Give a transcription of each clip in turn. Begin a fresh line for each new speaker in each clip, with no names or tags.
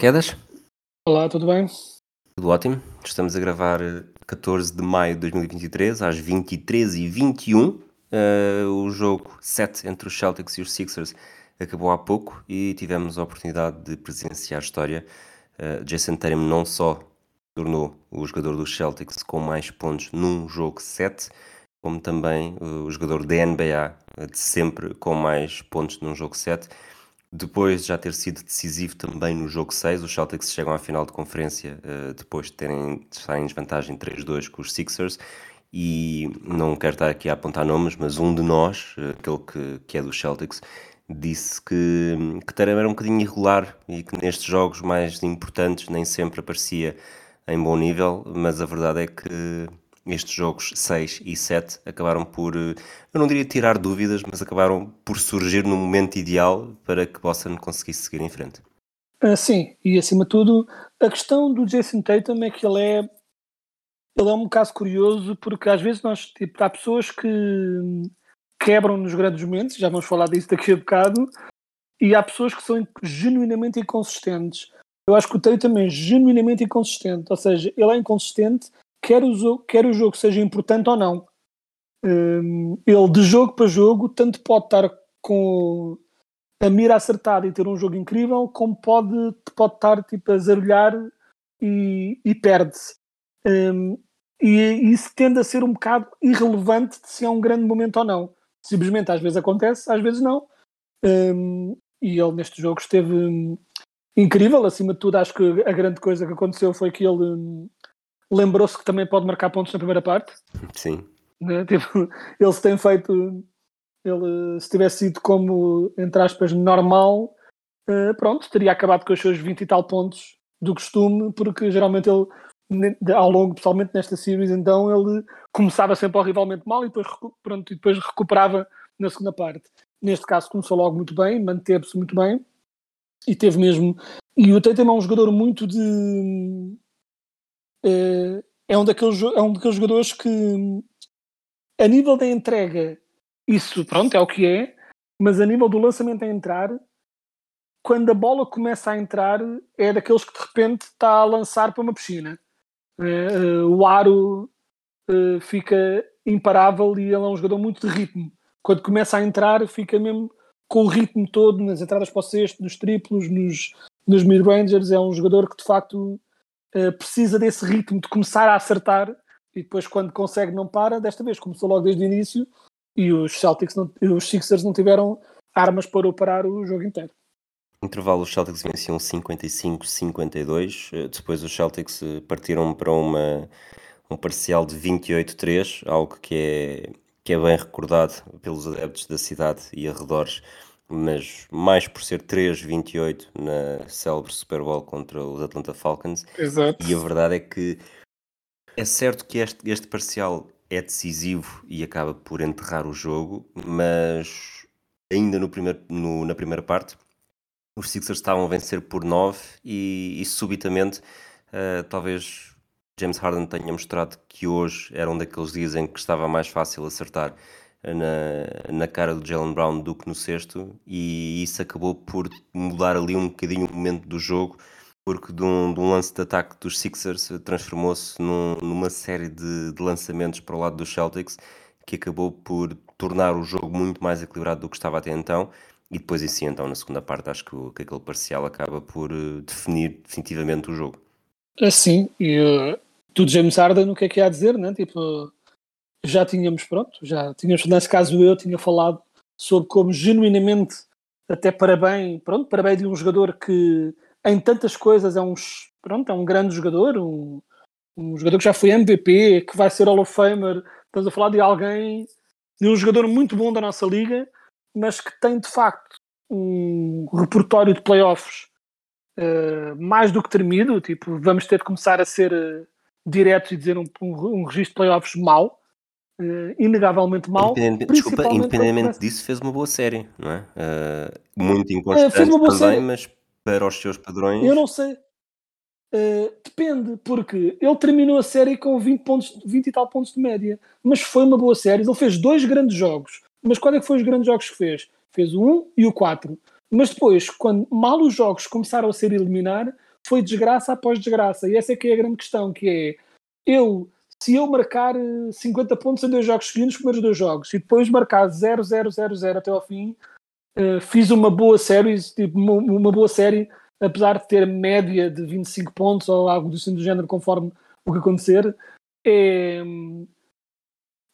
Quedas.
Olá, tudo bem?
Tudo ótimo. Estamos a gravar eh, 14 de maio de 2023, às 23h21. Eh, o jogo 7 entre os Celtics e os Sixers acabou há pouco e tivemos a oportunidade de presenciar a história. Eh, Jason Tatum não só tornou o jogador dos Celtics com mais pontos num jogo 7, como também eh, o jogador da NBA eh, de sempre com mais pontos num jogo 7. Depois de já ter sido decisivo também no jogo 6, os Celtics chegam à final de conferência eh, depois de terem de estarem em desvantagem 3-2 com os Sixers. E não quero estar aqui a apontar nomes, mas um de nós, eh, aquele que, que é dos Celtics, disse que, que Tatum era um bocadinho irregular e que nestes jogos mais importantes nem sempre aparecia em bom nível, mas a verdade é que estes jogos 6 e 7 acabaram por, eh, eu não diria tirar dúvidas, mas acabaram por surgir no momento ideal para que Boston conseguisse seguir em frente.
Ah, sim, e acima de tudo, a questão do Jason Tatum é que ele é ele é um caso curioso porque às vezes nós tipo, há pessoas que quebram nos grandes momentos, já vamos falar disso daqui a bocado, e há pessoas que são genuinamente inconsistentes. Eu acho que o Tatum é genuinamente inconsistente, ou seja, ele é inconsistente quer o, jogo, quer o jogo seja importante ou não. Hum, ele de jogo para jogo tanto pode estar com a mira acertada e ter um jogo incrível, como pode, pode estar tipo, a zarulhar e, e perde-se. Hum, e isso tende a ser um bocado irrelevante de se é um grande momento ou não. Simplesmente às vezes acontece, às vezes não. Hum, e ele neste jogo esteve hum, incrível. Acima de tudo, acho que a grande coisa que aconteceu foi que ele hum, lembrou-se que também pode marcar pontos na primeira parte.
Sim,
né? Tipo, ele se tem feito, ele se tivesse sido como, entre aspas, normal, eh, pronto, teria acabado com os seus 20 e tal pontos do costume, porque geralmente ele, ao longo, pessoalmente nesta series, então ele começava sempre horrivelmente mal e depois, pronto, e depois recuperava na segunda parte. Neste caso começou logo muito bem, manteve-se muito bem e teve mesmo. E o Tatum é um jogador muito de. Eh, é um daqueles, é um daqueles jogadores que a nível da entrega, isso pronto, é o que é, mas a nível do lançamento a entrar, quando a bola começa a entrar, é daqueles que de repente está a lançar para uma piscina. Eh, eh, o aro fica imparável e ele é um jogador muito de ritmo. Quando começa a entrar, fica mesmo com o ritmo todo nas entradas para o cesto, nos triplos, nos, nos mid-rangers. É um jogador que de facto eh, precisa desse ritmo de começar a acertar e depois quando consegue não para, desta vez começou logo desde o início e os Celtics não, os Sixers não tiveram armas para o parar o jogo inteiro.
intervalo os Celtics venciam 55-52, eh, depois os Celtics eh, partiram para uma, um parcial de 28-3, algo que é, que é bem recordado pelos adeptos da cidade e arredores, mas mais por ser 3-28 na célebre Super Bowl contra os Atlanta Falcons.
Exato.
E a verdade é que é certo que este, este parcial é decisivo e acaba por enterrar o jogo, mas ainda no primeiro, no- na primeira parte os Sixers estavam a vencer por 9 e, e subitamente eh, talvez James Harden tenha mostrado que hoje era um daqueles dias em que estava mais fácil acertar na, na cara do Jalen Brown do que no sexto e isso acabou por mudar ali um bocadinho o momento do jogo porque de um, de um lance de ataque dos Sixers transformou-se num- numa série de, de lançamentos para o lado dos Celtics que acabou por tornar o jogo muito mais equilibrado do que estava até então e depois em si então na segunda parte acho que, o- que aquele parcial acaba por eh, definir definitivamente o jogo.
Assim, e uh, James Harden, o que é que há a dizer, né? Tipo, já tínhamos, pronto, já tínhamos, nesse caso eu tinha falado sobre como genuinamente, até para bem, pronto, para bem de um jogador que em tantas coisas é um, pronto, é um grande jogador, um, um jogador que já foi MVP, que vai ser Hall of Famer. Estamos a falar de alguém, de um jogador muito bom da nossa liga, mas que tem de facto um repertório de playoffs uh, mais do que termido. Tipo, vamos ter de começar a ser uh, diretos e dizer um, um, um registro de playoffs mau. Uh, inegavelmente mau.
Independente, desculpa, independentemente disso, fez uma boa série, não é? Uh, muito inconstante também, série. mas para os seus padrões.
Eu não sei. Uh, depende, porque ele terminou a série com 20, pontos, 20 e tal pontos de média, mas foi uma boa série. Ele fez dois grandes jogos. Mas qual é que foi os grandes jogos que fez? Fez o 1 e o 4. Mas depois, quando mal os jogos começaram a ser eliminar, foi desgraça após desgraça. E essa é que é a grande questão, que é eu, se eu marcar 50 eh, pontos em dois jogos seguintes, os primeiros dois jogos, e depois marcar 0, 0, 0, 0 até ao fim, uh, fiz uma boa série, tipo, uma, uma, boa série, apesar de ter média de 25 pontos ou algo do, assim do género, conforme o que acontecer, é,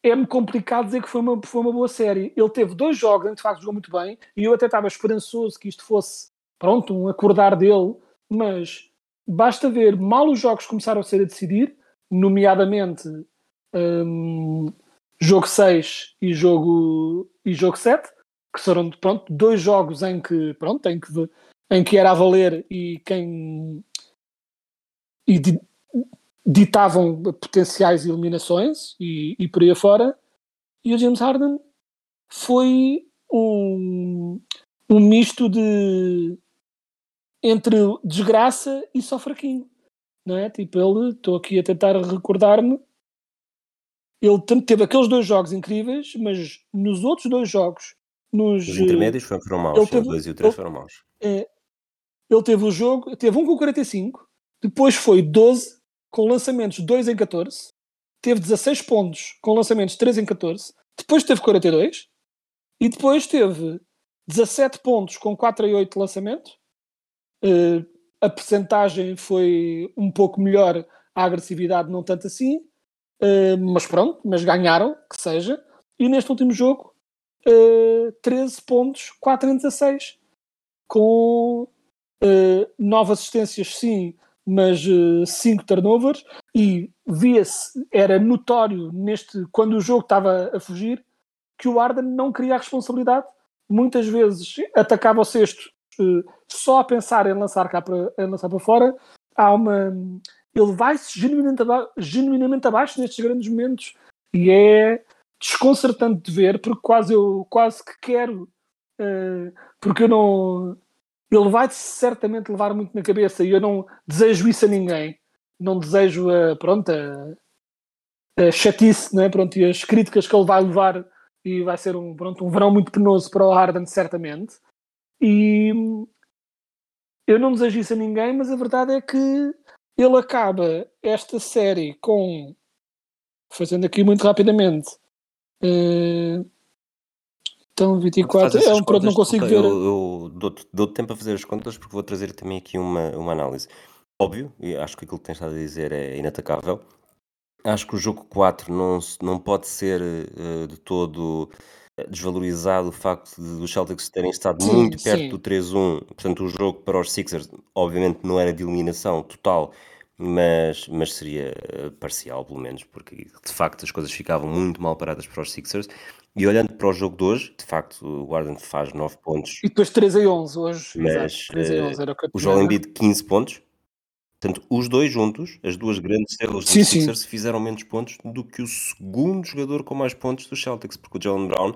é-me complicado dizer que foi uma, foi uma boa série. Ele teve dois jogos, de facto jogou muito bem, e eu até estava esperançoso que isto fosse, pronto, um acordar dele, mas basta ver, mal os jogos começaram a ser a decidir, nomeadamente um, jogo 6 e jogo, e jogo 7, que foram, pronto, dois jogos em que, pronto, em que, em que era a valer e quem... E ditavam potenciais eliminações e, e por aí afora. E o James Harden foi um, um misto de entre desgraça e só fraquinho. Não é? Tipo, ele, estou aqui a tentar recordar-me. Ele teve aqueles dois jogos incríveis, mas nos outros dois jogos, nos
Os intermédios foram maus, teve, o 2 e o 3 foram maus.
É, ele teve o jogo, teve um com 45, depois foi 12 com lançamentos 2 em 14, teve 16 pontos com lançamentos 3 em 14, depois teve 42 e depois teve 17 pontos com 4 e 8 lançamentos. A percentagem foi um pouco melhor, a agressividade não tanto assim, uh, mas pronto, mas ganharam, que seja. E neste último jogo, uh, 13 pontos, 4 em 16, com uh, 9 assistências, sim, mas uh, cinco turnovers e via-se, era notório neste, quando o jogo estava a fugir, que o Arden não queria a responsabilidade. Muitas vezes atacava o sexto só a pensar em lançar cá para, lançar para fora. Há uma, ele vai-se genuinamente, aba genuinamente abaixo nestes grandes momentos e é desconcertante de ver porque quase eu quase que quero uh, porque eu não ele vai certamente levar muito na cabeça e eu não desejo isso a ninguém. Não desejo a, pronto, a, a chatice né? pronto, e as críticas que ele vai levar e vai ser um, pronto, um verão muito penoso para o Harden, certamente. E eu não desejo isso a ninguém, mas a verdade é que ele acaba esta série com, fazendo aqui muito rapidamente, uh, então, 24. É um pronto, não consigo ver.
Eu, eu dou-te dou tempo a fazer as contas porque vou trazer também aqui uma, uma análise. Óbvio, e acho que aquilo que tens estado a dizer é inatacável. Acho que o jogo 4 não, não pode ser uh, de todo desvalorizado o facto de os Celtics terem estado sim, muito perto sim. do 3-1. Portanto, o jogo para os Sixers, obviamente, não era de eliminação total, mas, mas seria eh, parcial, pelo menos, porque de facto as coisas ficavam muito mal paradas para os Sixers. E olhando para o jogo de hoje, de facto, o Guardian faz 9 pontos.
E depois 3 a 11 hoje.
Mas Exato, 3 a 11 era o, o Joel Embiid 15 pontos. Portanto, os dois juntos, as duas grandes estrelas do Sixers, fizeram menos pontos do que o segundo jogador com mais pontos do Celtics, porque o Jalen Brown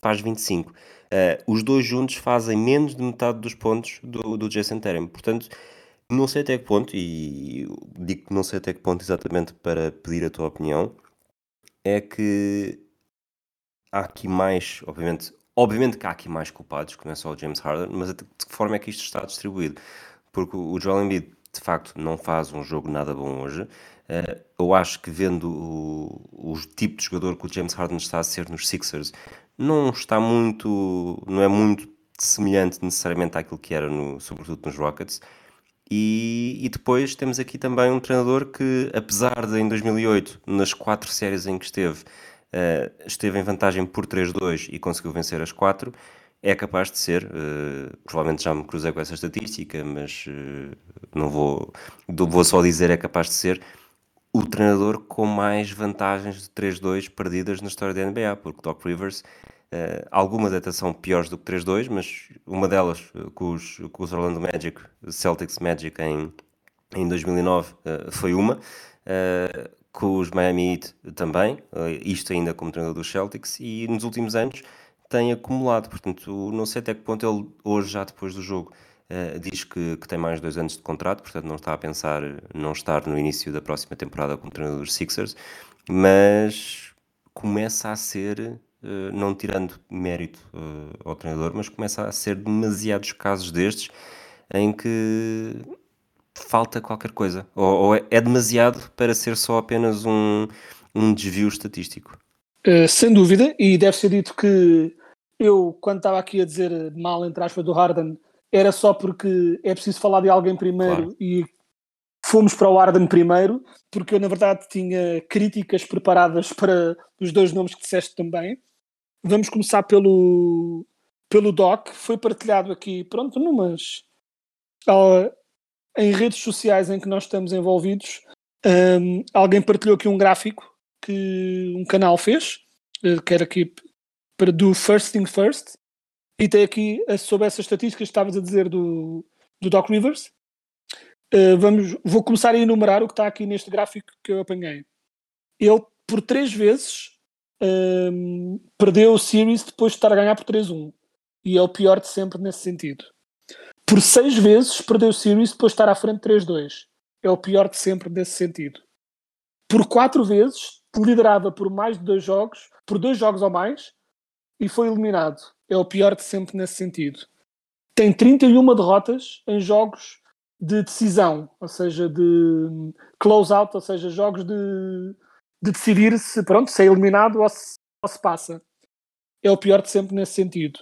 faz 25. Uh, eh, os dois juntos fazem menos de metade dos pontos do, do Jason Tatum. Portanto, não sei até que ponto, e digo que não sei até que ponto exatamente para pedir a tua opinião, é que há aqui mais, obviamente, obviamente que há aqui mais culpados, que não é só o James Harden, mas de que forma é que isto está distribuído? Porque o Joel Embiid, de facto, não faz um jogo nada bom hoje. Uh, eu acho que vendo o, o, tipo de jogador que o James Harden está a ser nos Sixers, não está muito, não é muito semelhante necessariamente àquilo que era, no, sobretudo nos Rockets. E, e, depois temos aqui também um treinador que, apesar de em 2008, nas quatro séries em que esteve, uh, esteve em vantagem por 3-2 e conseguiu vencer as 4, é capaz de ser, uh, provavelmente já me cruzei com essa estatística, mas uh, não vou, vou só dizer é capaz de ser o treinador com mais vantagens de 3-2 perdidas na história da NBA, porque Doc Rivers, uh, algumas até são piores do que 3-2, mas uma delas com, os, com os Orlando Magic, Celtics Magic em, em 2009, uh, foi uma. com os Miami Heat também, isto ainda como treinador dos Celtics, e nos últimos anos tem acumulado, portanto, não sei até que ponto ele, hoje, já depois do jogo, Uh, diz que, que, tem mais dois anos de contrato, portanto não está a pensar não estar no início da próxima temporada como treinador dos Sixers, mas começa a ser, uh, não tirando mérito uh, ao treinador, mas começa a ser demasiados casos destes em que falta qualquer coisa, ou, ou é, é, demasiado para ser só apenas um, um desvio estatístico.
Sem dúvida, e deve ser dito que eu, quando estava aqui a dizer mal, entre aspas, do Harden, era só porque é preciso falar de alguém primeiro claro. e fomos para o Arden primeiro, porque eu na verdade tinha críticas preparadas para os dois nomes que disseste também. Vamos começar pelo, pelo Doc, foi partilhado aqui, pronto, numas uh, em redes sociais em que nós estamos envolvidos. Um, alguém partilhou aqui um gráfico que um canal fez, uh, que era aqui para do First Thing First, e tem aqui eh, sobre essas estatísticas que estavas a dizer do, do Doc Rivers. Uh, vamos, vou começar a enumerar o que está aqui neste gráfico que eu apanhei. Ele, por três vezes, um, ehm, perdeu o Series depois de estar a ganhar por 3-1. E é o pior de sempre nesse sentido. Por seis vezes, perdeu o Series depois de estar à frente 3-2. É o pior de sempre nesse sentido. Por quatro vezes, liderava por mais de dois jogos, por dois jogos ou mais, e foi eliminado é o pior de sempre nesse sentido. Tem 31 derrotas em jogos de decisão, ou seja, de close-out, ou seja, jogos de, de decidir se, pronto, se é eliminado ou se, ou se passa. É o pior de sempre nesse sentido.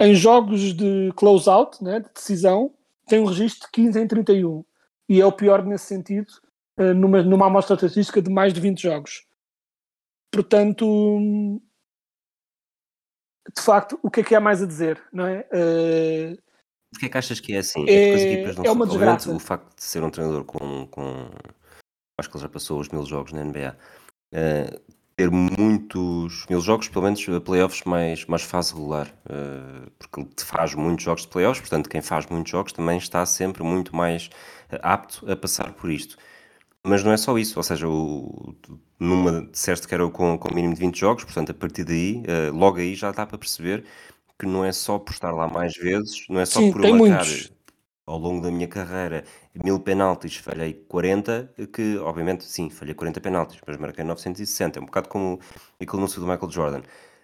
Em jogos de close-out, né, de decisão, tem um registro de 15 em 31. E é o pior nesse sentido, eh, numa, numa amostra estatística de mais de 20 jogos. Portanto, de facto, o que é que há mais a dizer, não é? Uh,
Porquê é que achas que é assim? É,
é as equipas não é uma desgraça.
O facto de ser um treinador com, com. Acho que ele já passou os mil jogos na NBA. Uh, eh, ter muitos mil jogos, pelo menos playoffs mais, mais fase regular, uh, porque ele faz muitos jogos de playoffs, portanto, quem faz muitos jogos também está sempre muito mais apto a passar por isto. Mas não é só isso, ou seja, o, numa disseste que era com, com mínimo de 20 jogos, portanto, a partir daí, uh, logo aí já dá para perceber que não é só por estar lá mais vezes, não é só
Sim,
por eu
marcar
ao longo da minha carreira mil penaltis, falhei 40, que obviamente sim, falhei 40 penaltis, mas marquei 960, é um bocado como aquele anúncio do Michael Jordan.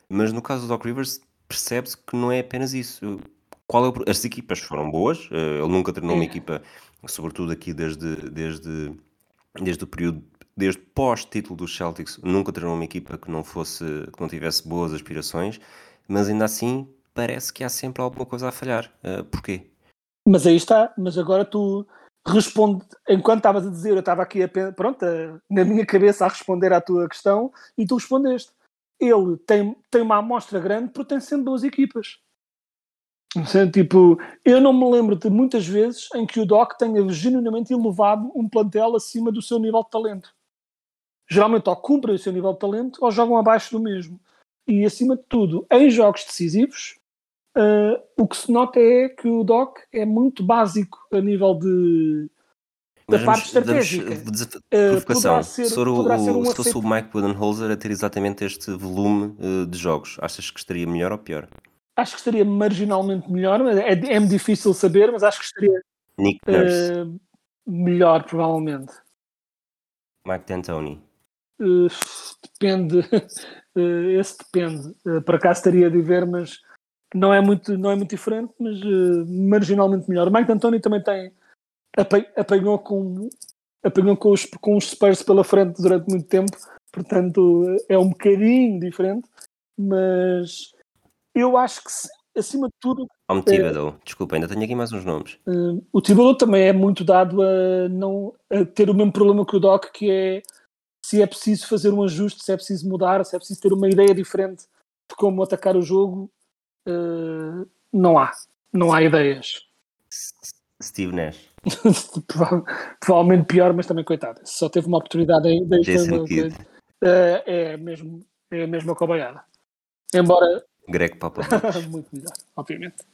Mas no caso do Doc Rivers, percebe-se que não é apenas isso. Qual é o... As equipas foram boas, uh, ele nunca treinou uma equipa, sobretudo aqui desde, desde desde o período, desde pós-título dos Celtics, nunca treinou uma equipa que não fosse, que não tivesse boas aspirações, mas ainda assim parece que há sempre alguma coisa a falhar. Uh, porquê?
Mas aí está, mas agora tu responde, enquanto estavas a dizer, eu estava aqui a, pronto, a, na minha cabeça a responder à tua questão e tu respondeste. Ele tem, tem uma amostra grande porque tem sempre duas equipas. Tipo, eu não me lembro de muitas vezes em que o Doc tenha genuinamente elevado um plantel acima do seu nível de talento. Geralmente ou cumprem o seu nível de talento ou jogam abaixo do mesmo. E acima de tudo, em jogos decisivos, uh, o que se nota é que o Doc é muito básico a nível de da
Mas
parte estratégica.
Uh, provocação. Ser, se, o, um se fosse o Mike Budenholzer a ter exatamente este volume uh, de jogos, achas que estaria melhor ou pior?
Acho que estaria marginalmente melhor, é, é difícil saber, mas acho que estaria uh, melhor, provavelmente.
Mike D'Antoni.
Uh, depende, uh, esse depende. Uh, por acaso estaria de ver, mas não é muito, não é muito diferente, mas marginalmente melhor. O Mike D'Antoni também tem apanhou com apanhou com os, com os Spurs pela frente durante muito tempo, portanto é um bocadinho diferente, mas eu acho que, acima de tudo.
Como Thibodeau, é, desculpa, ainda tenho aqui mais uns nomes.
Uh, o Thibodeau também é muito dado a, não, a ter o mesmo problema que o Doc, que é se é preciso fazer um ajuste, se é preciso mudar, se é preciso ter uma ideia diferente de como atacar o jogo. Uh, não há. Não há ideias.
Steve Nash.
Prova- Provavelmente pior, mas também coitado. Só teve uma oportunidade foi
Jason Kidd.
Eh, é mesmo é a mesma cobaiada. Embora
Greg Popovich.
muito melhor, obviamente.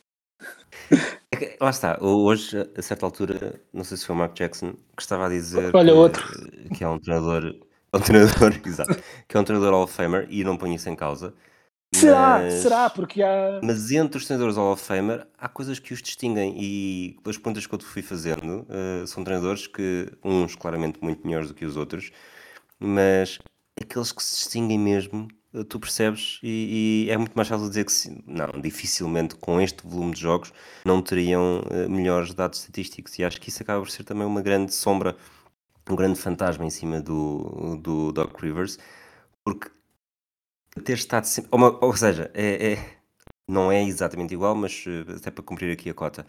É Lá está, hoje, a certa altura, não sei se foi o Mark Jackson, que estava a dizer
Olha,
que,
outro.
que é um treinador, um treinador, exato, que é um treinador Hall of Famer e não ponho isso em causa.
Será?
mas-
Será? Porque há.
Mas entre os treinadores Hall of Famer há coisas que os distinguem e as perguntas que eu te fui fazendo eh, são treinadores que, uns claramente muito melhores do que os outros, mas aqueles que se distinguem mesmo, tu percebes e, e é muito mais fácil dizer que sim. não, dificilmente com este volume de jogos não teriam eh, melhores dados estatísticos e acho que isso acaba por ser também uma grande sombra, um grande fantasma em cima do, do Doc Rivers, porque ter estado sempre, ou, ou seja, é- é, não é exatamente igual, mas eh, até para cumprir aqui a cota,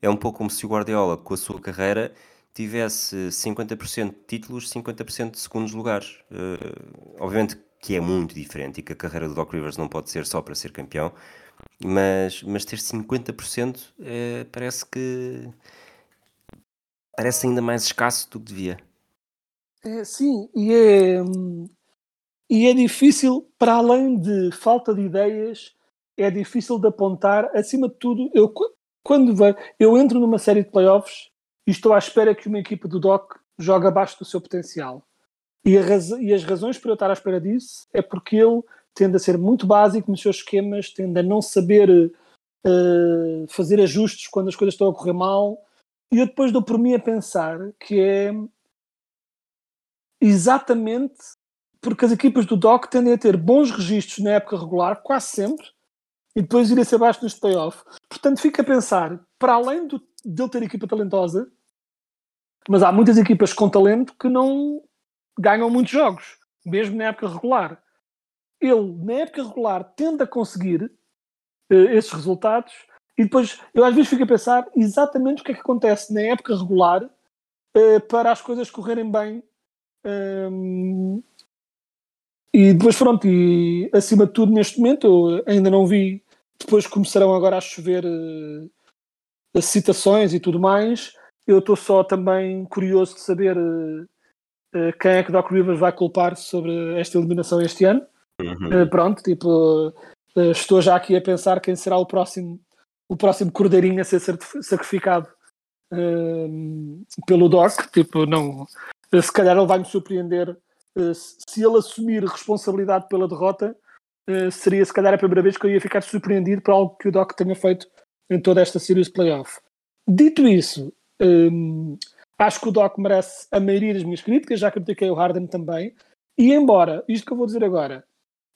é um pouco como se o Guardiola, com a sua carreira, tivesse 50% de títulos, 50% de segundos lugares. Eh, obviamente que é muito diferente e que a carreira do Doc Rivers não pode ser só para ser campeão, mas, mas ter 50% eh, parece que parece ainda mais escasso do que devia.
É, sim, e é, e é difícil, para além de falta de ideias, é difícil de apontar. Acima de tudo, eu, qu- quando eu entro numa série de playoffs e estou à espera que uma equipa do DOC jogue abaixo do seu potencial. E, a raza- e as razões para eu estar à espera disso é porque ele tende a ser muito básico nos seus esquemas, tende a não saber eh, fazer ajustes quando as coisas estão a correr mal. E eu depois dou por mim a pensar que é exatamente porque as equipas do DOC tendem a ter bons registros na época regular, quase sempre, e depois irem-se abaixo nos playoff. Portanto, fica a pensar, para além do, de ele ter equipa talentosa, mas há muitas equipas com talento que não ganham muitos jogos, mesmo na época regular. Ele, na época regular, tende a conseguir eh, esses resultados, e depois eu às vezes fico a pensar exatamente o que é que acontece na época regular eh, para as coisas correrem bem Hum, e depois, pronto, e acima de tudo, neste momento, eu ainda não vi. Depois começarão agora a chover eh, as citações e tudo mais. Eu estou só também curioso de saber eh, quem é que Doc Rivers vai culpar sobre esta eliminação este ano.
Uhum.
Eh, pronto, tipo, eh, estou já aqui a pensar quem será o próximo, o próximo cordeirinho a ser sacrificado hum, pelo Doc. Tipo, não, eh, se calhar ele vai me surpreender eh, se ele assumir responsabilidade pela derrota. eh, seria se calhar a primeira vez que eu ia ficar surpreendido por algo que o Doc tenha feito em toda esta series playoff. Dito isso, hum, acho que o Doc merece a maioria das minhas críticas, já critiquei o Harden também. E embora, isto que eu vou dizer agora,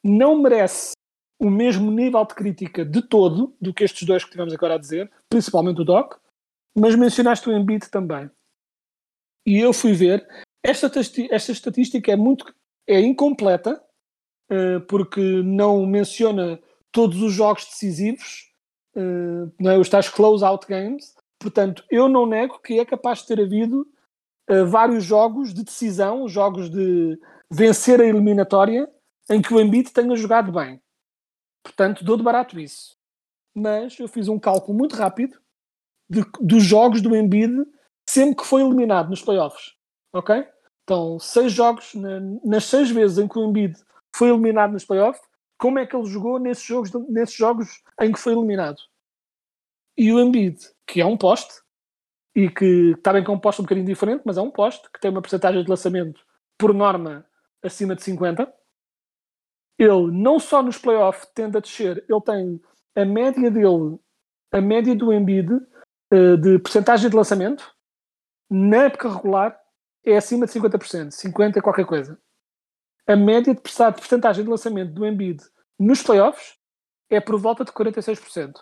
não merece o mesmo nível de crítica de todo do que estes dois que tivemos agora a dizer, principalmente o Doc, mas mencionaste o Embiid também. E eu fui ver, esta, esta estatística é muito é incompleta, eh, porque não menciona todos os jogos decisivos, eh, não é? os tais close-out games. Portanto, eu não nego que é capaz de ter havido eh, vários jogos de decisão, jogos de vencer a eliminatória, em que o Embiid tenha jogado bem. Portanto, dou de barato isso. Mas eu fiz um cálculo muito rápido de- dos jogos do Embiid sempre que foi eliminado nos playoffs. Ok? Então, seis jogos, na- nas seis vezes em que o Embiid foi eliminado nos playoffs, como é que ele jogou nesses jogos, nesses jogos em que foi eliminado? E o Embiid, que é um poste, e que está bem que é um poste um bocadinho diferente, mas é um poste que tem uma porcentagem de lançamento, por norma, acima de 50. Ele, não só nos playoffs, tende a descer, ele tem a média dele, a média do Embiid, eh, de porcentagem de lançamento, na época regular, é acima de 50%, 50% e qualquer coisa. A média de porcentagem de lançamento do Embiid nos playoffs é por volta de 46%.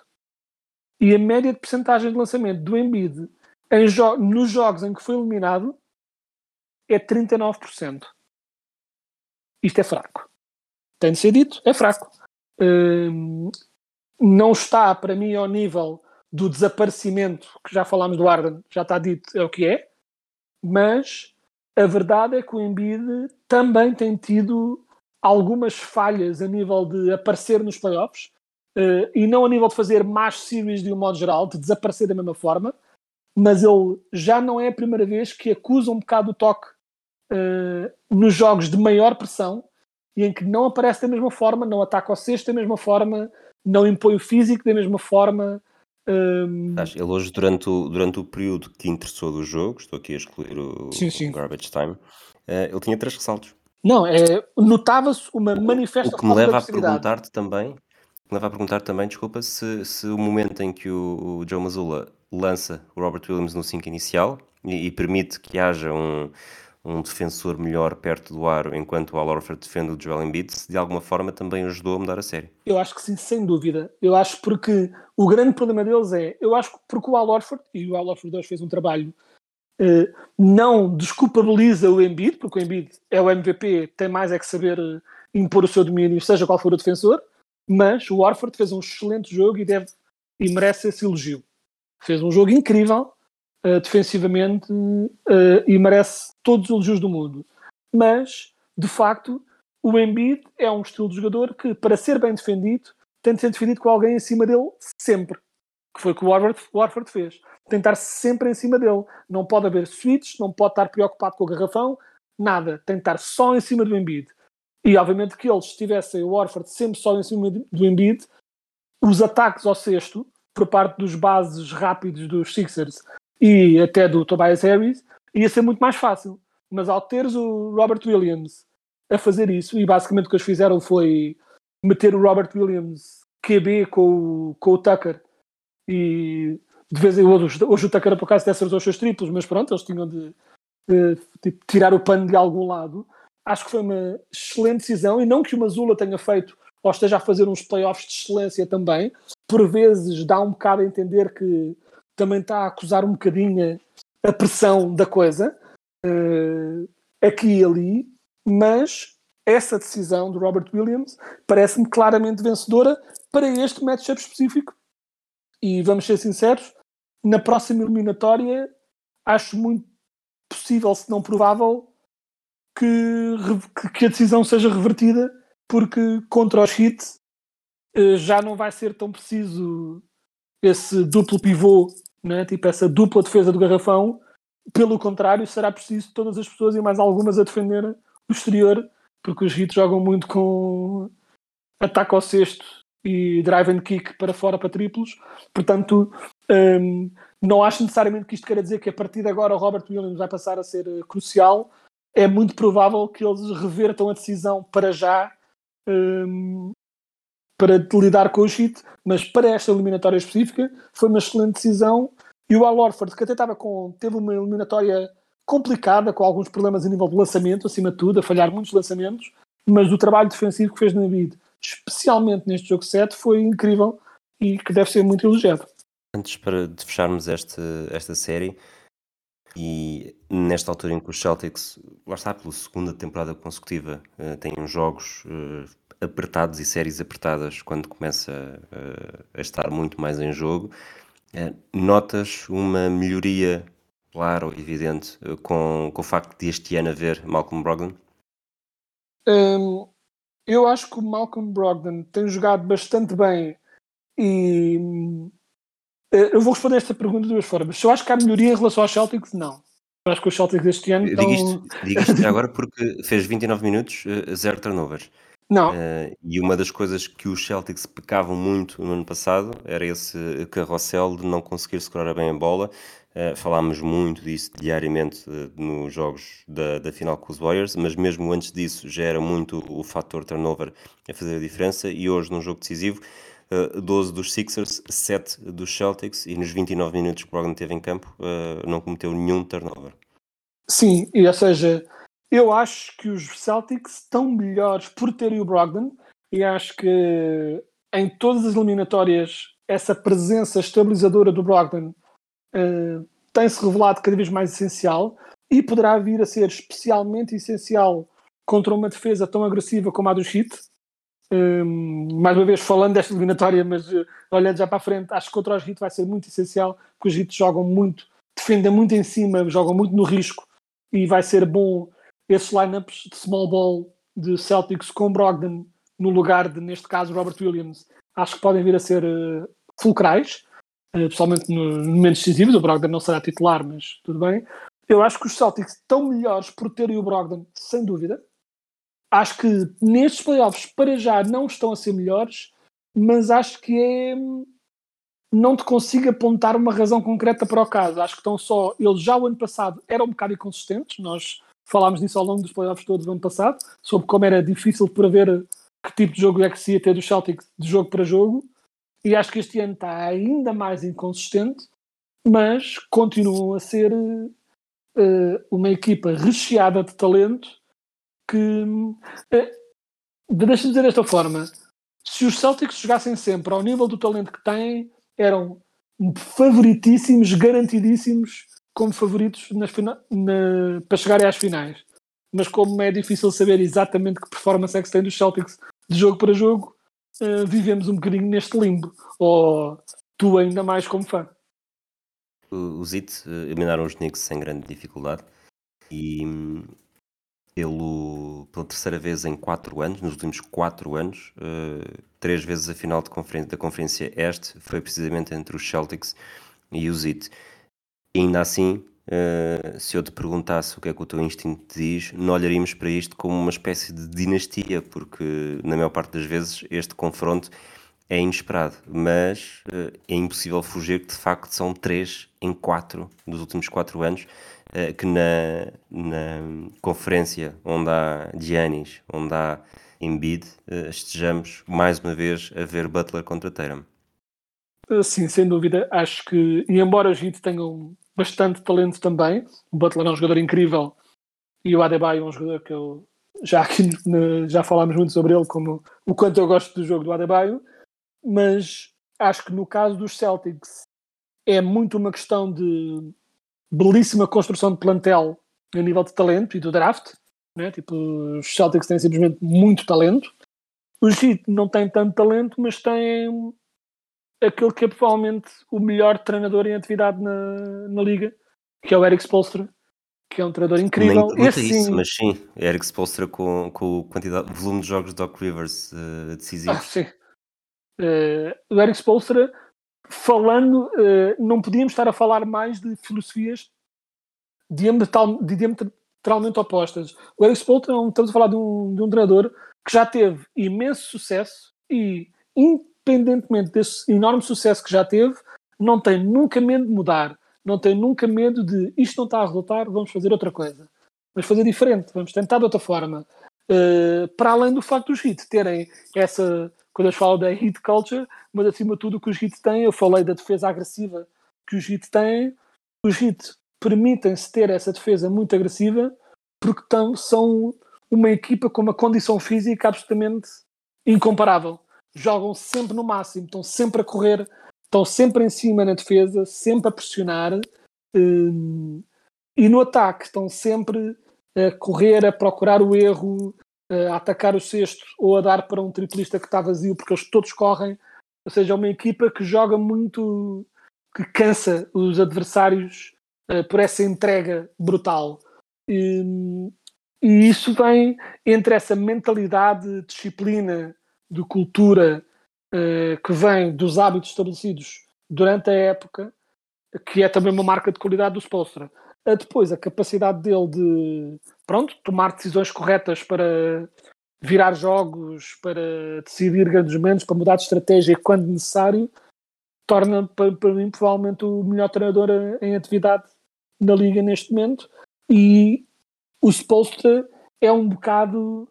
E a média de porcentagem de lançamento do Embiid em jo- nos jogos em que foi eliminado é 39%. Isto é fraco. Tem de ser dito, é fraco. Hum, não está, para mim, ao nível do desaparecimento, que já falámos do Arden, já está dito, é o que é, mas a verdade é que o Embiid também tem tido algumas falhas a nível de aparecer nos playoffs, eh, e não a nível de fazer mais series de um modo geral, de desaparecer da mesma forma, mas ele já não é a primeira vez que acusa um bocado o toque uh, nos jogos de maior pressão e em que não aparece da mesma forma, não ataca ao sexto da mesma forma, não impõe o físico da mesma forma. Um...
Ele hoje, durante o, durante o período que interessou do jogo, estou aqui a excluir o,
sim, sim.
o garbage time, uh, ele tinha três ressaltos.
Não, é, notava-se uma manifesta
O que me leva a perguntar-te também, leva a perguntar também, desculpa, se, se o momento em que o, o Joe Mazzulla lança o Robert Williams no 5 inicial e, e permite que haja um, um defensor melhor perto do aro enquanto o Al Horford defende o Joel Embiid, de alguma forma também ajudou a mudar a série.
Eu acho que sim, sem dúvida. Eu acho porque o grande problema deles é, eu acho que porque o Al Horford, e o Al Horford hoje fez um trabalho, eh, não desculpabiliza o Embiid, porque o Embiid é o MVP, tem mais é que saber eh, impor o seu domínio, seja qual for o defensor, mas o Horford fez um excelente jogo e deve e merece esse elogio. Fez um jogo incrível, uh, defensivamente uh, e merece todos os elogios do mundo. Mas, de facto, o Embiid é um estilo de jogador que, para ser bem defendido, tem de ser defendido com alguém em cima dele sempre. Que foi o que o Warford, o Warford fez. Tentar sempre em cima dele. Não pode haver switch, não pode estar preocupado com o garrafão, nada. Tentar só em cima do Embiid. E, obviamente, que eles tivessem o Warford sempre só em cima do Embiid, os ataques ao sexto, por parte dos bases rápidos dos Sixers e até do Tobias Harris, ia ser muito mais fácil. Mas ao teres o Robert Williams a fazer isso, e basicamente o que eles fizeram foi meter o Robert Williams QB com o, com o Tucker e de vez em quando hoje, hoje o Tucker por acaso até acertou os seus triplos, mas pronto, eles tinham de, de tipo, tirar o pano de algum lado. Acho que foi uma excelente decisão e não que o Mazula tenha feito ou esteja a fazer uns playoffs de excelência também, por vezes dá um bocado a entender que também está a acusar um bocadinho a pressão da coisa, uh, aqui e ali, mas essa decisão do Robert Williams parece-me claramente vencedora para este matchup específico. E vamos ser sinceros, na próxima eliminatória acho muito possível, se não provável, que, que a decisão seja revertida, porque contra os hits uh, já não vai ser tão preciso esse duplo pivô né? tipo essa dupla defesa do garrafão. Pelo contrário, será preciso todas as pessoas e mais algumas a defender o exterior, porque os hits jogam muito com ataque ao sexto e drive and kick para fora para triplos. Portanto, um, não acho necessariamente que isto queira dizer que a partir de agora o Robert Williams vai passar a ser uh, crucial. É muito provável que eles revertam a decisão para já um, para lidar com o hit, mas para esta eliminatória específica foi uma excelente decisão. E o Al Orford, que até estava com, teve uma eliminatória complicada, com alguns problemas a nível de lançamento, acima de tudo, a falhar muitos lançamentos, mas o trabalho defensivo que fez na vida, especialmente neste jogo 7, foi incrível e que deve ser muito elogiado.
Antes para de fecharmos esta, esta série, e nesta altura em que os Celtics, lá está, pela segunda temporada consecutiva, uh, têm jogos uh, apertados e séries apertadas quando começa a, a estar muito mais em jogo. Eh, notas uma melhoria clara ou evidente eh, com, com o facto de este ano haver Malcolm Brogdon?
Um, eu acho que o Malcolm Brogdon tem jogado bastante bem e eh, eu vou responder esta pergunta de duas formas. Se eu acho que há melhoria em relação aos Celtics, não. Eu acho que os Celtics este ano estão...
Digo isto, digo isto agora porque fez 29 minutos, zero turnovers.
Não.
Uh, e uma das coisas que os Celtics pecavam muito no ano passado era esse carrossel de não conseguir segurar bem a bola. Uh, falámos muito disso diariamente uh, nos jogos da, da final com os Warriors, mas mesmo antes disso já era muito o fator turnover a fazer a diferença. E hoje, num jogo decisivo, uh, 12 dos Sixers, 7 dos Celtics, e nos 29 minutos que o Brogdon teve em campo, não cometeu nenhum turnover.
Sim, e ou seja, eu acho que os Celtics estão melhores por terem o Brogdon e acho que em todas as eliminatórias essa presença estabilizadora do Brogdon uh, tem-se revelado cada vez mais essencial e poderá vir a ser especialmente essencial contra uma defesa tão agressiva como a do Heat. Um, eh, mais uma vez falando desta eliminatória, mas uh, olhando já para a frente, acho que contra os Heat vai ser muito essencial, porque os Heat jogam muito, defendem muito em cima, jogam muito no risco e vai ser bom esses lineups de small ball de Celtics com Brogdon no lugar de, neste caso, Robert Williams, acho que podem vir a ser uh, fulcrais. eh, pessoalmente nos momentos decisivos. O Brogdon não será titular, mas tudo bem. Eu acho que os Celtics estão melhores por terem o Brogdon, sem dúvida. Acho que nestes playoffs, para já, não estão a ser melhores, mas acho que é. Não te consigo apontar uma razão concreta para o caso. Acho que estão só. Eles já o ano passado eram um bocado inconsistentes. Nós falámos disso ao longo dos playoffs todos do ano passado, sobre como era difícil para ver que tipo de jogo é que se ia ter do Celtic de jogo para jogo. E acho que este ano está ainda mais inconsistente, mas continuam a ser uh, uma equipa recheada de talento que. Uh, Deixa-me dizer desta forma: se os Celtics jogassem sempre ao nível do talento que têm, eram favoritíssimos, garantidíssimos como favoritos nas na, para chegarem às finais. Mas como é difícil saber exatamente que performance é que se tem dos Celtics de jogo para jogo, uh, vivemos um bocadinho neste limbo. Ou tu ainda mais como fã.
Os It uh, eliminaram os Knicks sem grande dificuldade e ele, pela terceira vez em quatro anos, nos últimos quatro anos, uh, três vezes a final de conferência, da Conferência Este foi precisamente entre os Celtics e os It. E ainda assim, uh, se eu te perguntasse o que é que o teu instinto te diz, não olharíamos para isto como uma espécie de dinastia, porque na maior parte das vezes este confronto é inesperado, mas uh, é impossível fugir que de facto são três em quatro dos últimos quatro anos que na, na conferência onde há Giannis, onde há Embiid, uh, estejamos mais uma vez a ver Butler contra Tatum.
Sim, sem dúvida. Acho que, e embora os Heat tenham bastante talento também, o Butler é um jogador incrível e o Adebayo é um jogador que eu já aqui já falámos muito sobre ele, como o quanto eu gosto do jogo do Adebayo, mas acho que no caso dos Celtics é muito uma questão de belíssima construção de plantel a nível de talento e do draft. Né? Tipo, os Celtics têm simplesmente muito talento. Os Heat não têm tanto talento, mas têm aquele que é provavelmente o melhor treinador em atividade na, na liga, que é o Eric Spolstra, que é um treinador incrível.
Nem Esse, isso, sim... mas sim, Eric Spolstra com, com o quantidade, volume de jogos de Doc Rivers uh, decisivos. Ah,
sim. Uh, o Eric Spolstra, falando, uh, não podíamos estar a falar mais de filosofias diametral, diametralmente opostas. O Eric Spolstra, estamos a falar de um, de um treinador que já teve imenso sucesso e, independentemente desse enorme sucesso que já teve, não tem nunca medo de mudar, não tem nunca medo de isto não está a resultar, vamos fazer outra coisa. Vamos fazer diferente, vamos tentar de outra forma. Uh, para além do facto dos hits terem essa quando eu falo da hit culture, mas acima de tudo o que os hits têm, eu falei da defesa agressiva que os hits têm, os hits permitem-se ter essa defesa muito agressiva porque tão, são uma equipa com uma condição física absolutamente incomparável. Jogam sempre no máximo, estão sempre a correr, estão sempre em cima na defesa, sempre a pressionar um, e no ataque estão sempre a correr, a procurar o erro, a atacar o sexto ou a dar para um triplista que está vazio porque eles todos correm. Ou seja, é uma equipa que joga muito, que cansa os adversários uh, por essa entrega brutal. E, e, isso vem entre essa mentalidade, disciplina, de cultura uh, que vem dos hábitos estabelecidos durante a época, que é também uma marca de qualidade do Spolstra. Depois, a capacidade dele de pronto, tomar decisões corretas para virar jogos, para decidir grandes momentos, para mudar de estratégia quando necessário, torna para, para mim provavelmente o melhor treinador em atividade na liga neste momento. E o Spolstra é um bocado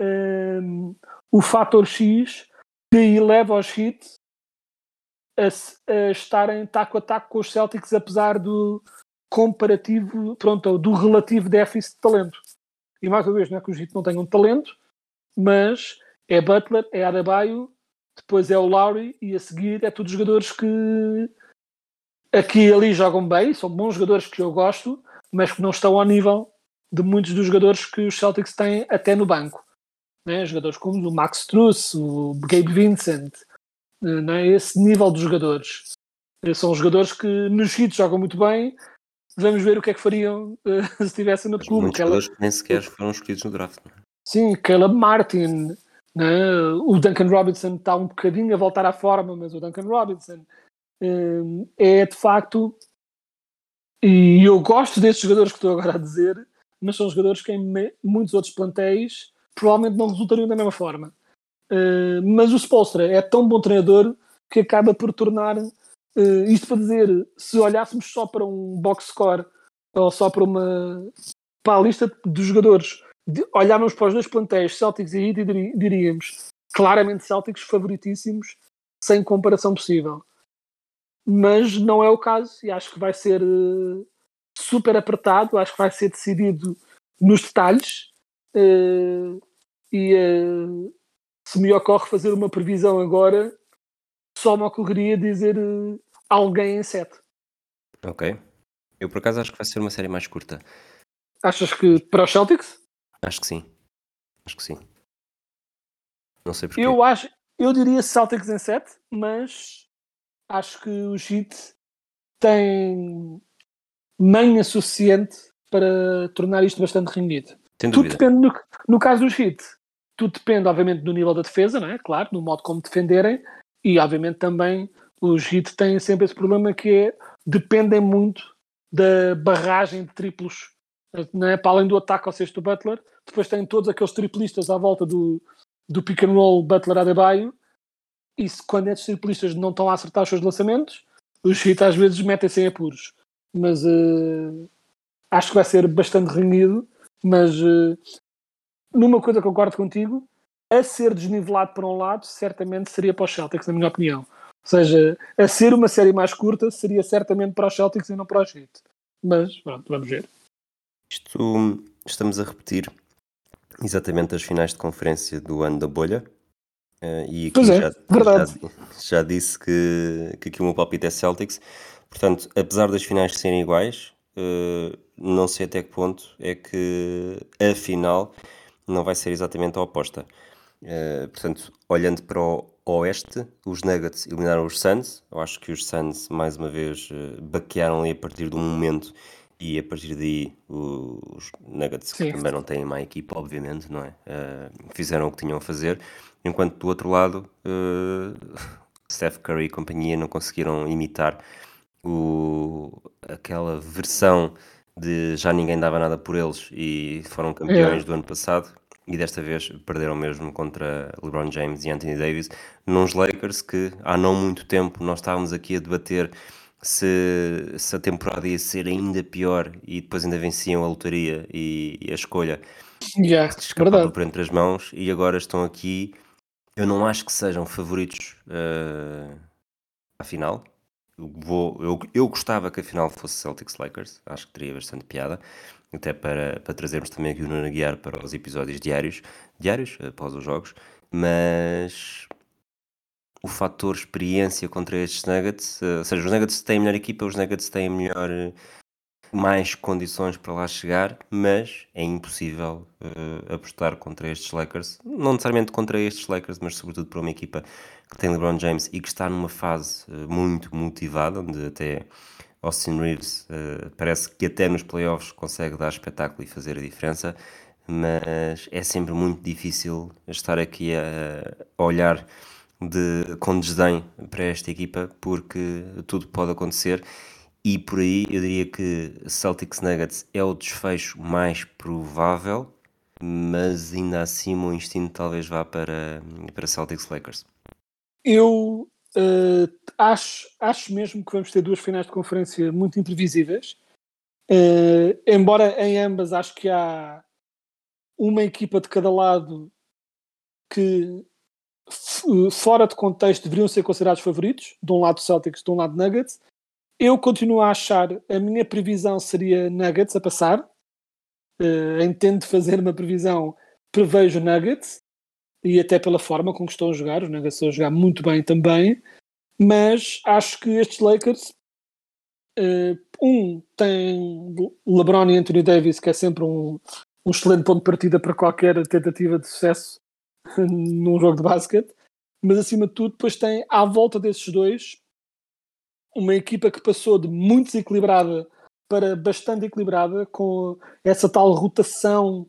um, o fator X que eleva os hits a, a estarem taco a taco com os Celtics, apesar do, comparativo, pronto, do relativo déficit de talento. E mais uma vez, não é que os Heat não tenham talento, mas é Butler, é Adebayo, depois é o Lowry e a seguir é todos jogadores que aqui e ali jogam bem, são bons jogadores que eu gosto, mas que não estão ao nível de muitos dos jogadores que os Celtics têm até no banco. Né? Jogadores como o Max Struss, o Gabe Vincent, né? esse nível de jogadores. São jogadores que nos hits jogam muito bem, Vamos ver o que é que fariam uh, se estivessem no clube.
Muitos Caleb... nem sequer foram escolhidos no draft. Não é?
Sim, Caleb Martin, né? o Duncan Robinson está um bocadinho a voltar à forma, mas o Duncan Robinson, hum, é de facto, e eu gosto destes jogadores que estou agora a dizer, mas são jogadores que em muitos outros plantéis provavelmente não resultariam da mesma forma. Uh, mas o Spolstra é tão bom treinador que acaba por tornar uh, isto para dizer, se olhássemos só para um box score ou só para uma para a lista dos jogadores, de, olhávamos para os dois plantéis, Celtics e Heat, e diríamos claramente Celtics favoritíssimos, sem comparação possível. Mas não é o caso e acho que vai ser uh, super apertado, acho que vai ser decidido nos detalhes. Uh, e se me ocorre fazer uma previsão agora, só me ocorreria dizer uh, alguém em 7.
Ok. Eu por acaso acho que vai ser uma série mais curta.
Achas que para os Celtics?
Acho que sim. Acho que sim. Não sei porquê.
Eu acho, eu diria Celtics em 7, mas acho que o Heat tem manha suficiente para tornar isto bastante renhido.
Sem
Tudo depende, no, no caso dos Heat, tudo depende, obviamente, do nível da defesa, não é? Claro, no modo como defenderem, e obviamente também os Heat têm sempre esse problema que é dependem muito da barragem de triplos, não é? para além do ataque ao sexto Butler, depois têm todos aqueles triplistas à volta do, do pick and roll Butler Adebayo, e se, quando esses triplistas não estão a acertar os seus lançamentos, os Heat às vezes metem-se em apuros. Mas eh, acho que vai ser bastante renhido, mas eh, numa coisa concordo contigo, a ser desnivelado por um lado, certamente seria para os Celtics, na minha opinião. Ou seja, a ser uma série mais curta, seria certamente para os Celtics e não para os Heat. Mas, pronto, vamos ver.
Isto estamos a repetir exatamente as finais de conferência do ano da bolha. Eh, e aqui
é,
já, já, já disse que, que aqui o meu palpite é Celtics. Portanto, apesar das finais serem iguais, eh, não sei até que ponto é que a final não vai ser exatamente a oposta. Eh, portanto, olhando para o oeste, os Nuggets eliminaram os Suns. Eu acho que os Suns, mais uma vez, eh, baquearam ali a partir de um momento e a partir daí os Nuggets, que
Sim.
também não têm má equipa, obviamente, não é? Eh, fizeram o que tinham a fazer. Enquanto do outro lado, eh, Steph Curry e companhia não conseguiram imitar o, aquela versão de já ninguém dava nada por eles e foram campeões
É.
do ano passado e desta vez perderam mesmo contra LeBron James e Anthony Davis nos Lakers que há não muito tempo nós estávamos aqui a debater se, se a temporada ia ser ainda pior e depois ainda venciam a lotaria e, e a escolha
Yeah, verdade.
por entre as mãos e agora estão aqui. Eu não acho que sejam favoritos eh, à final. Eu, vou, eu, eu gostava que a final fosse Celtics Lakers, acho que teria bastante piada, até para, para trazermos também aqui o Nuno Guiar para os episódios diários, diários após os jogos, mas o fator experiência contra estes Nuggets, eh, ou seja, os Nuggets têm a melhor equipa, os Nuggets têm a melhor eh, mais condições para lá chegar, mas é impossível eh, apostar contra estes Lakers. Não necessariamente contra estes Lakers, mas sobretudo para uma equipa que tem LeBron James e que está numa fase eh, muito motivada, onde até Austin Reeves eh, parece que até nos playoffs consegue dar espetáculo e fazer a diferença, mas é sempre muito difícil estar aqui a, a olhar de, com desdém para esta equipa, porque tudo pode acontecer. E por aí eu diria que Celtics Nuggets é o desfecho mais provável, mas ainda assim o instinto talvez vá para, para Celtics Lakers.
Eu eh, acho, acho mesmo que vamos ter duas finais de conferência muito imprevisíveis. Eh, embora em ambas acho que há uma equipa de cada lado que fora de contexto deveriam ser considerados favoritos, de um lado Celtics, de um lado Nuggets. Eu continuo a achar, a minha previsão seria Nuggets a passar. Eh, entendo fazer uma previsão, prevejo Nuggets, e até pela forma com que estão a jogar, os Nuggets estão a jogar muito bem também, mas acho que estes Lakers, eh, um, tem LeBron e Anthony Davis, que é sempre um, um excelente ponto de partida para qualquer tentativa de sucesso num jogo de basquete, mas acima de tudo, depois tem à volta desses dois uma equipa que passou de muito desequilibrada para bastante equilibrada, com essa tal rotação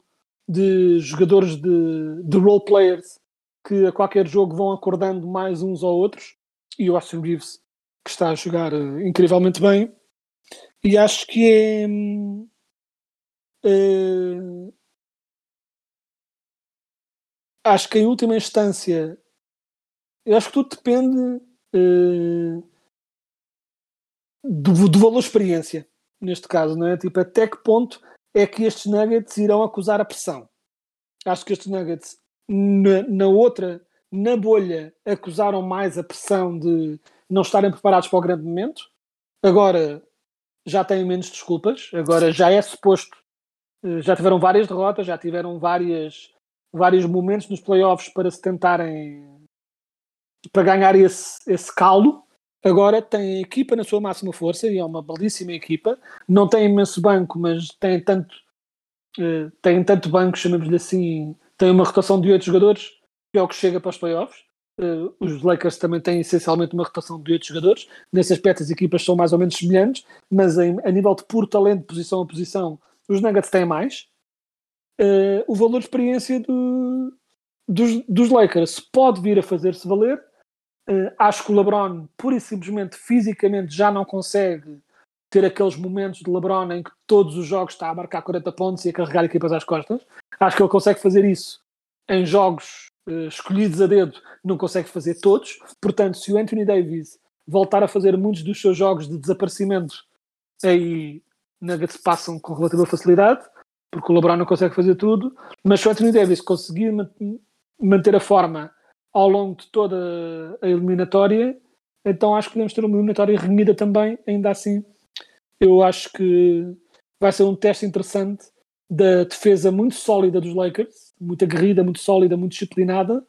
de jogadores de, de role players que a qualquer jogo vão acordando mais uns ou outros. E o Austin Reeves que está a jogar eh, incrivelmente bem. E acho que é. hum, eh, acho que em última instância, eu acho que tudo depende eh, do, do valor experiência, neste caso, não é? Tipo, até que ponto é que estes Nuggets irão acusar a pressão? Acho que estes Nuggets, na, na outra, na bolha, acusaram mais a pressão de não estarem preparados para o grande momento. Agora já têm menos desculpas, agora já é suposto, eh, já tiveram várias derrotas, já tiveram várias, vários momentos nos playoffs para se tentarem para ganhar esse, esse calo. Agora tem a equipa na sua máxima força e é uma belíssima equipa. Não tem imenso banco, mas tem tanto, eh, tem tanto banco, chamemos-lhe assim, tem uma rotação de oito jogadores, que é o que chega para os playoffs. Eh, os Lakers também têm essencialmente uma rotação de oito jogadores. Nesse aspecto, as equipas são mais ou menos semelhantes, mas em- a nível de puro talento, posição a posição, os Nuggets têm mais. Eh, o valor de experiência do- dos, dos Lakers pode vir a fazer-se valer. Eh, acho que o LeBron, pura e simplesmente, fisicamente, já não consegue ter aqueles momentos de LeBron em que todos os jogos está a marcar 40 pontos e a carregar equipas às costas. Acho que ele consegue fazer isso em jogos eh, escolhidos a dedo, não consegue fazer todos. Portanto, se o Anthony Davis voltar a fazer muitos dos seus jogos de desaparecimento, aí Nuggets passam com relativa facilidade, porque o LeBron não consegue fazer tudo. Mas se o Anthony Davis conseguir ma- manter a forma ao longo de toda a eliminatória, então acho que podemos ter uma eliminatória renhida também, ainda assim. Eu acho que vai ser um teste interessante da defesa muito sólida dos Lakers, muito aguerrida, muito sólida, muito disciplinada,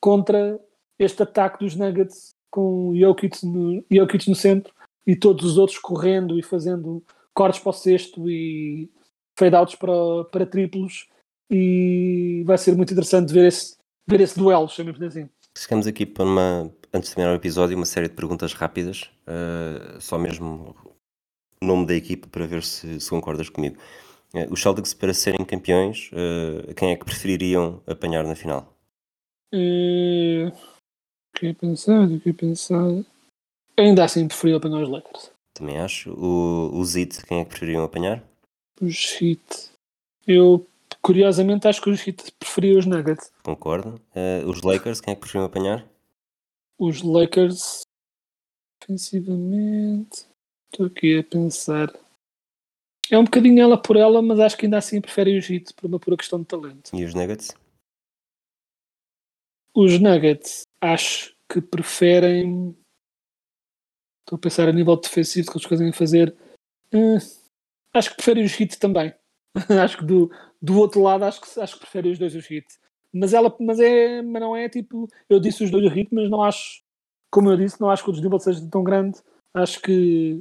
contra este ataque dos Nuggets com Jokic no, Jokic no centro e todos os outros correndo e fazendo cortes para o cesto e fade-outs para, para triplos e vai ser muito interessante ver esse, ver esse duelo, chamemos assim.
Chegamos aqui para uma, antes de terminar o episódio, uma série de perguntas rápidas, eh, só mesmo o nome da equipa para ver se, se concordas comigo. Eh, os Celtics, para serem campeões, eh, quem é que prefeririam apanhar na final?
E... Fiquei a pensar, fiquei a pensar. Ainda assim preferia apanhar os Lakers.
Também acho. O, o Zit, quem é que prefeririam apanhar?
Os Heat. Eu, curiosamente, acho que os Heat preferia os Nuggets.
Concordo. Eh, os Lakers, quem é que preferiam apanhar?
Os Lakers, ofensivamente, estou aqui a pensar. É um bocadinho ela por ela, mas acho que ainda assim preferem os Heat por uma pura questão de talento.
E os Nuggets?
Os Nuggets, acho que preferem. Estou a pensar a nível defensivo que eles conseguem fazer. Hum, acho que preferem os Heat também. acho que do, do outro lado, acho que, acho que preferem os dois os Heat. Mas, ela, mas, é, mas não é tipo. Eu disse os dois os Heat, mas não acho. Como eu disse, não acho que o desnível seja tão grande. Acho que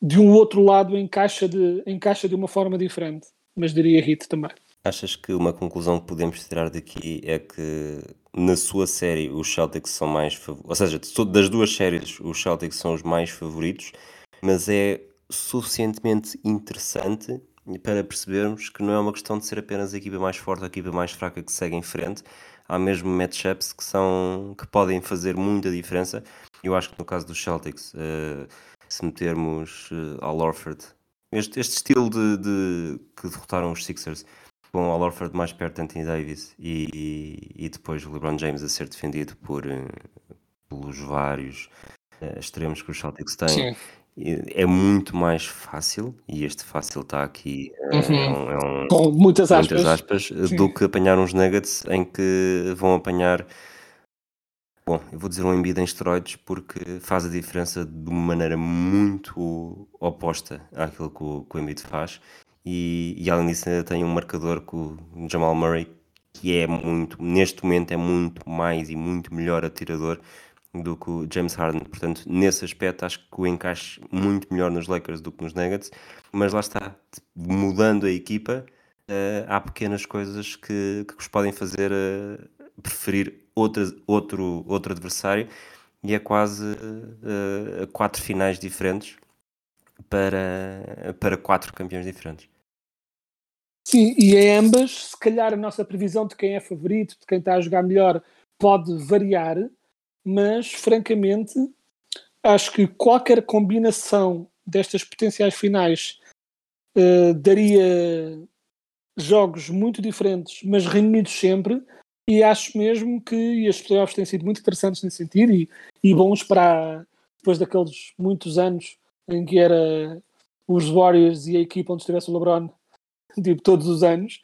de um outro lado encaixa de, encaixa de uma forma diferente. Mas diria Heat também.
Achas que uma conclusão que podemos tirar daqui é que na sua série os Celtics são mais favoritos, ou seja, das duas séries os Celtics são os mais favoritos, mas é suficientemente interessante para percebermos que não é uma questão de ser apenas a equipa mais forte ou a equipa mais fraca que segue em frente, há mesmo matchups que são que podem fazer muita diferença. Eu acho que no caso dos Celtics, eh, se metermos eh, Al Horford, este, este estilo de, de- que derrotaram os Sixers com Al Horford mais perto de Anthony Davis e, e, e depois o LeBron James a ser defendido por, eh, pelos vários eh, extremos que os Celtics têm, e é muito mais fácil, e este fácil está aqui, eh, é um- é um,
Com muitas aspas.
muitas aspas, eh, do que apanhar uns Nuggets em que vão apanhar. Bom, eu vou dizer um Embiid em esteroides porque faz a diferença de uma maneira muito oposta àquilo que o, que o Embiid faz. E, e além disso, ainda tem um marcador com o Jamal Murray que é muito, neste momento, é muito mais e muito melhor atirador do que o James Harden. Portanto, nesse aspecto, acho que o encaixe muito melhor nos Lakers do que nos Nuggets. Mas lá está, mudando a equipa, eh, há pequenas coisas que, que vos podem fazer eh, preferir outra, outro, outro adversário e é quase eh, quatro finais diferentes para, para quatro campeões diferentes.
Sim, e em ambas, se calhar a nossa previsão de quem é favorito, de quem está a jogar melhor, pode variar, mas francamente acho que qualquer combinação destas potenciais finais uh, daria jogos muito diferentes, mas reunidos sempre. E acho mesmo que as playoffs têm sido muito interessantes nesse sentido e, e bons para depois daqueles muitos anos em que era os Warriors e a equipa onde estivesse o LeBron, tipo, todos os anos.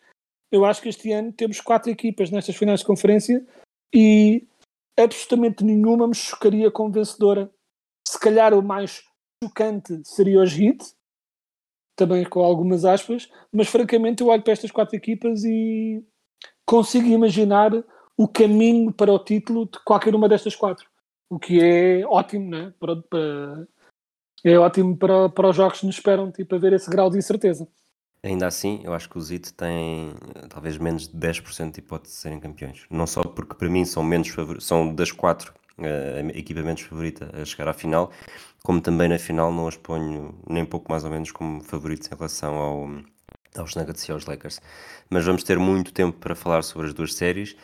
Eu acho que este ano temos quatro equipas nestas finais de conferência e absolutamente nenhuma me chocaria como vencedora. Se calhar o mais chocante seria os Heat, também com algumas aspas, mas francamente eu olho para estas quatro equipas e consigo imaginar o caminho para o título de qualquer uma destas quatro, o que é ótimo, né? para, para, é ótimo para, para os jogos que nos esperam, tipo, a ver esse grau de incerteza.
Ainda assim, eu acho que os IT têm talvez menos de 10% de hipótese de serem campeões. Não só porque para mim são menos são das quatro uh, equipa favorita a chegar à final, como também na final não as ponho nem pouco mais ou menos como favoritos em relação ao, aos Nuggets e aos Lakers. Mas vamos ter muito tempo para falar sobre as duas séries.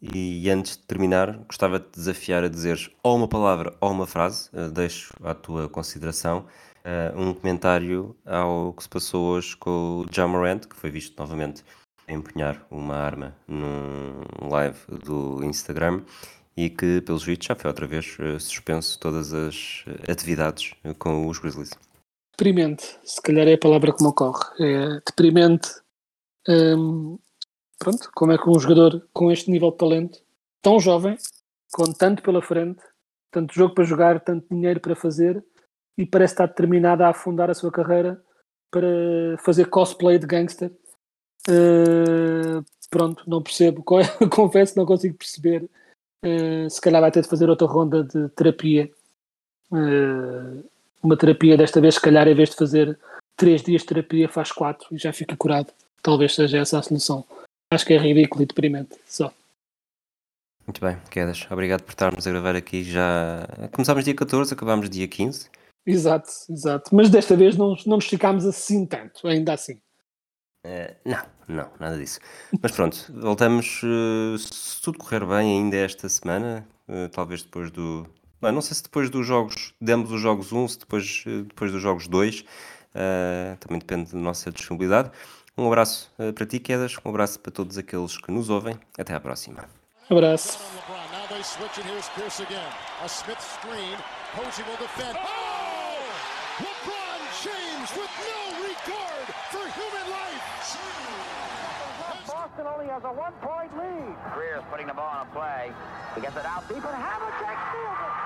E antes de terminar, gostava de desafiar a dizeres ou uma palavra ou uma frase, uh, deixo à tua consideração, uh, um comentário ao que se passou hoje com o Jamarant, que foi visto novamente empunhar uma arma num live do Instagram e que, pelos vistos, já foi outra vez uh, suspenso todas as atividades com os Grizzlies.
Deprimente, se calhar é a palavra que me ocorre. É deprimente. Um, pronto, como é que um jogador com este nível de talento, tão jovem, com tanto pela frente, tanto jogo para jogar, tanto dinheiro para fazer, e parece estar determinado a afundar a sua carreira para fazer cosplay de gangster. Uh, pronto, não percebo, confesso não consigo perceber. Uh, se calhar vai ter de fazer outra ronda de terapia. Uh, uma terapia desta vez, se calhar, em vez de fazer três dias de terapia, faz quatro e já fica curado. Talvez seja essa a solução. Acho que é ridículo e deprimente. Só.
Muito bem, Quedas. Obrigado por estarmos a gravar aqui já. Começámos dia 14, acabámos dia 15.
Exato, exato. Mas desta vez não, não nos esticámos assim tanto, ainda assim.
Uh, não, não, nada disso. Mas pronto, voltamos. Uh, se tudo correr bem ainda esta semana, uh, talvez depois do. Não, não sei se depois dos jogos, demos os jogos 1, se depois, depois dos jogos 2, também depende da nossa disponibilidade. Um abraço para ti, Quedas, um abraço para todos aqueles que nos ouvem. Até à próxima.
Abraço. LeBron James with no regard for human life.
Boston only has a one-point lead. Greer's putting the ball on a play. He gets it out deep, and Havlicek steals it.